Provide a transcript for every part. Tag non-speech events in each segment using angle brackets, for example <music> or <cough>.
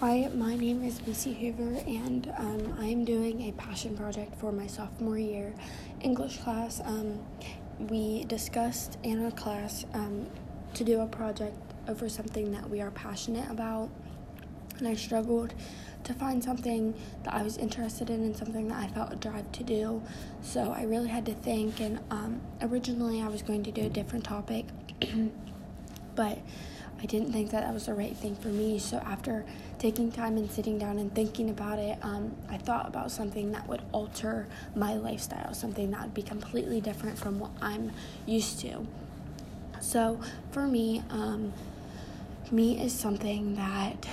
Hi, my name is Missy Hoover, and um, I am doing a passion project for my sophomore year English class. Um, we discussed in our class um, to do a project over something that we are passionate about, and I struggled to find something that I was interested in and something that I felt a drive to do. So I really had to think, and um, originally I was going to do a different topic, <clears throat> but I didn't think that that was the right thing for me. So after taking time and sitting down and thinking about it, um, I thought about something that would alter my lifestyle, something that would be completely different from what I'm used to. So for me, um, meat is something that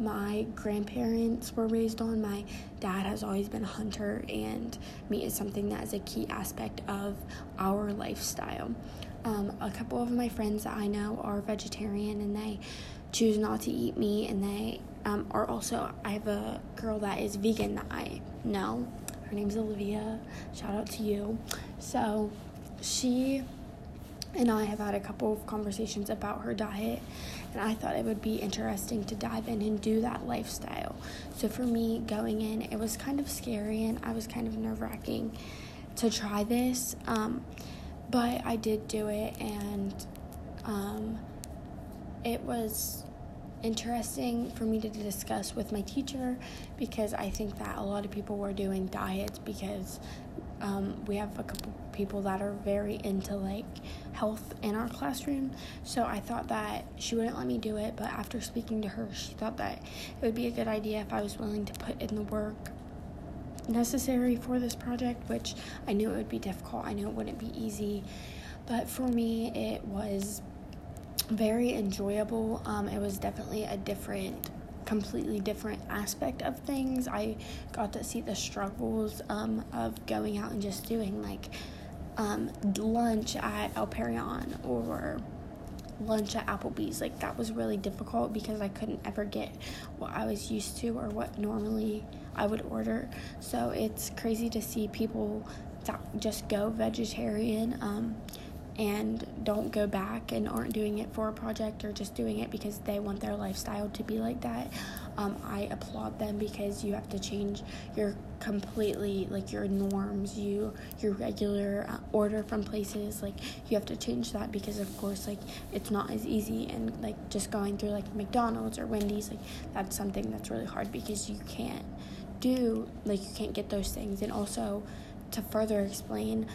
my grandparents were raised on. My dad has always been a hunter, and meat is something that is a key aspect of our lifestyle. Um, a couple of my friends that I know are vegetarian and they choose not to eat meat, and they um, are also. I have a girl that is vegan that I know. Her name's Olivia. Shout out to you. So, she and I have had a couple of conversations about her diet, and I thought it would be interesting to dive in and do that lifestyle. So, for me, going in, it was kind of scary and I was kind of nerve wracking to try this. Um, but I did do it, and um, it was interesting for me to discuss with my teacher because I think that a lot of people were doing diets because um, we have a couple people that are very into like health in our classroom. So I thought that she wouldn't let me do it, but after speaking to her, she thought that it would be a good idea if I was willing to put in the work necessary for this project, which I knew it would be difficult. I knew it wouldn't be easy, but for me, it was very enjoyable. Um, it was definitely a different, completely different aspect of things. I got to see the struggles um, of going out and just doing like um, lunch at El Perion or lunch at Applebee's. Like that was really difficult because I couldn't ever get what I was used to or what normally I would order. So it's crazy to see people that just go vegetarian um, and don't go back and aren't doing it for a project or just doing it because they want their lifestyle to be like that. Um, I applaud them because you have to change your completely like your norms, you your regular uh, order from places. Like you have to change that because of course like it's not as easy and like just going through like McDonald's or Wendy's like that's something that's really hard because you can't do like you can't get those things and also to further explain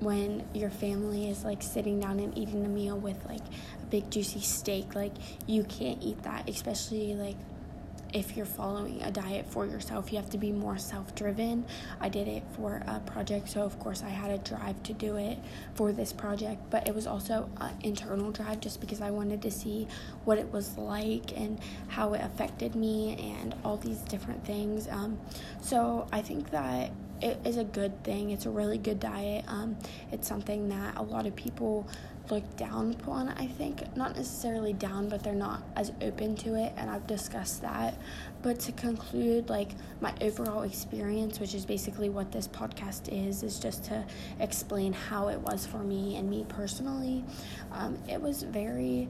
when your family is like sitting down and eating a meal with like a big juicy steak like you can't eat that especially like if you're following a diet for yourself. You have to be more self-driven. I did it for a project so of course i had a drive to do it for this project but it was also an internal drive just because i wanted to see what it was like and how it affected me and all these different things. Um, so i think that it is a good thing. It's a really good diet. Um, it's something that a lot of people look down upon, I think. Not necessarily down, but they're not as open to it, and I've discussed that. But to conclude, like my overall experience, which is basically what this podcast is, is just to explain how it was for me and me personally. Um, it was very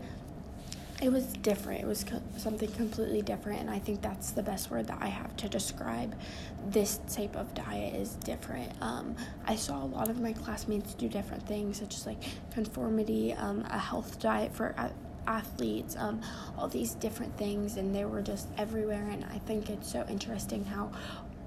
it was different. It was co- something completely different, and I think that's the best word that I have to describe this type of diet is different. Um, I saw a lot of my classmates do different things, such as like conformity, um, a health diet for a- athletes, um, all these different things, and they were just everywhere. And I think it's so interesting how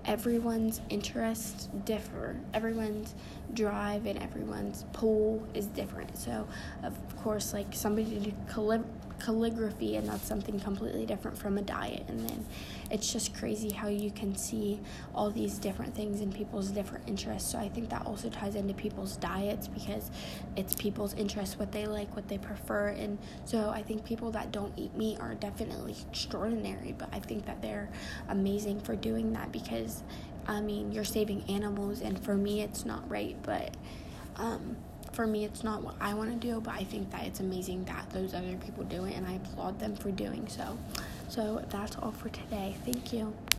everyone's interests differ everyone's drive and everyone's pull is different so of course like somebody calli- calligraphy and that's something completely different from a diet. And then it's just crazy how you can see all these different things in people's different interests. So i think that also ties into people's diets because it's people's interests what they like what they prefer. And so i think people that don't eat meat are definitely extraordinary but i think that they're amazing for doing that because i mean you're saving animals and for me it's not right but um, for me, it's not what I want to do, but I think that it's amazing that those other people do it, and I applaud them for doing so. So that's all for today. Thank you.